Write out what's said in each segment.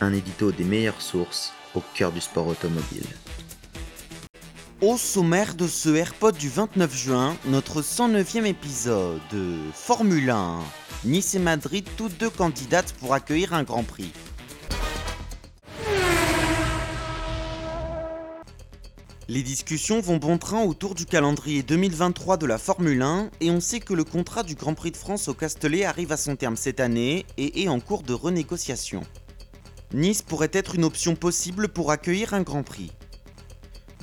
Un édito des meilleures sources au cœur du sport automobile. Au sommaire de ce AirPod du 29 juin, notre 109e épisode de Formule 1. Nice et Madrid, toutes deux candidates pour accueillir un Grand Prix. Les discussions vont bon train autour du calendrier 2023 de la Formule 1 et on sait que le contrat du Grand Prix de France au Castellet arrive à son terme cette année et est en cours de renégociation. Nice pourrait être une option possible pour accueillir un Grand Prix.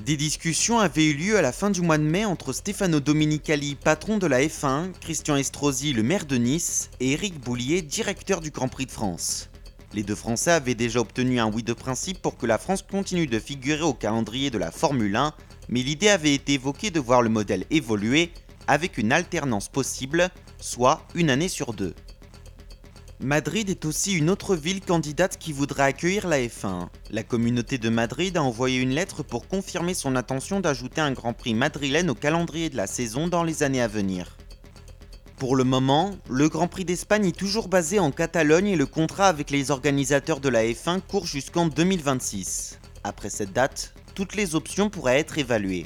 Des discussions avaient eu lieu à la fin du mois de mai entre Stefano Domenicali, patron de la F1, Christian Estrosi, le maire de Nice, et Eric Boulier, directeur du Grand Prix de France. Les deux Français avaient déjà obtenu un oui de principe pour que la France continue de figurer au calendrier de la Formule 1, mais l'idée avait été évoquée de voir le modèle évoluer avec une alternance possible, soit une année sur deux. Madrid est aussi une autre ville candidate qui voudrait accueillir la F1. La communauté de Madrid a envoyé une lettre pour confirmer son intention d'ajouter un Grand Prix madrilène au calendrier de la saison dans les années à venir. Pour le moment, le Grand Prix d'Espagne est toujours basé en Catalogne et le contrat avec les organisateurs de la F1 court jusqu'en 2026. Après cette date, toutes les options pourraient être évaluées.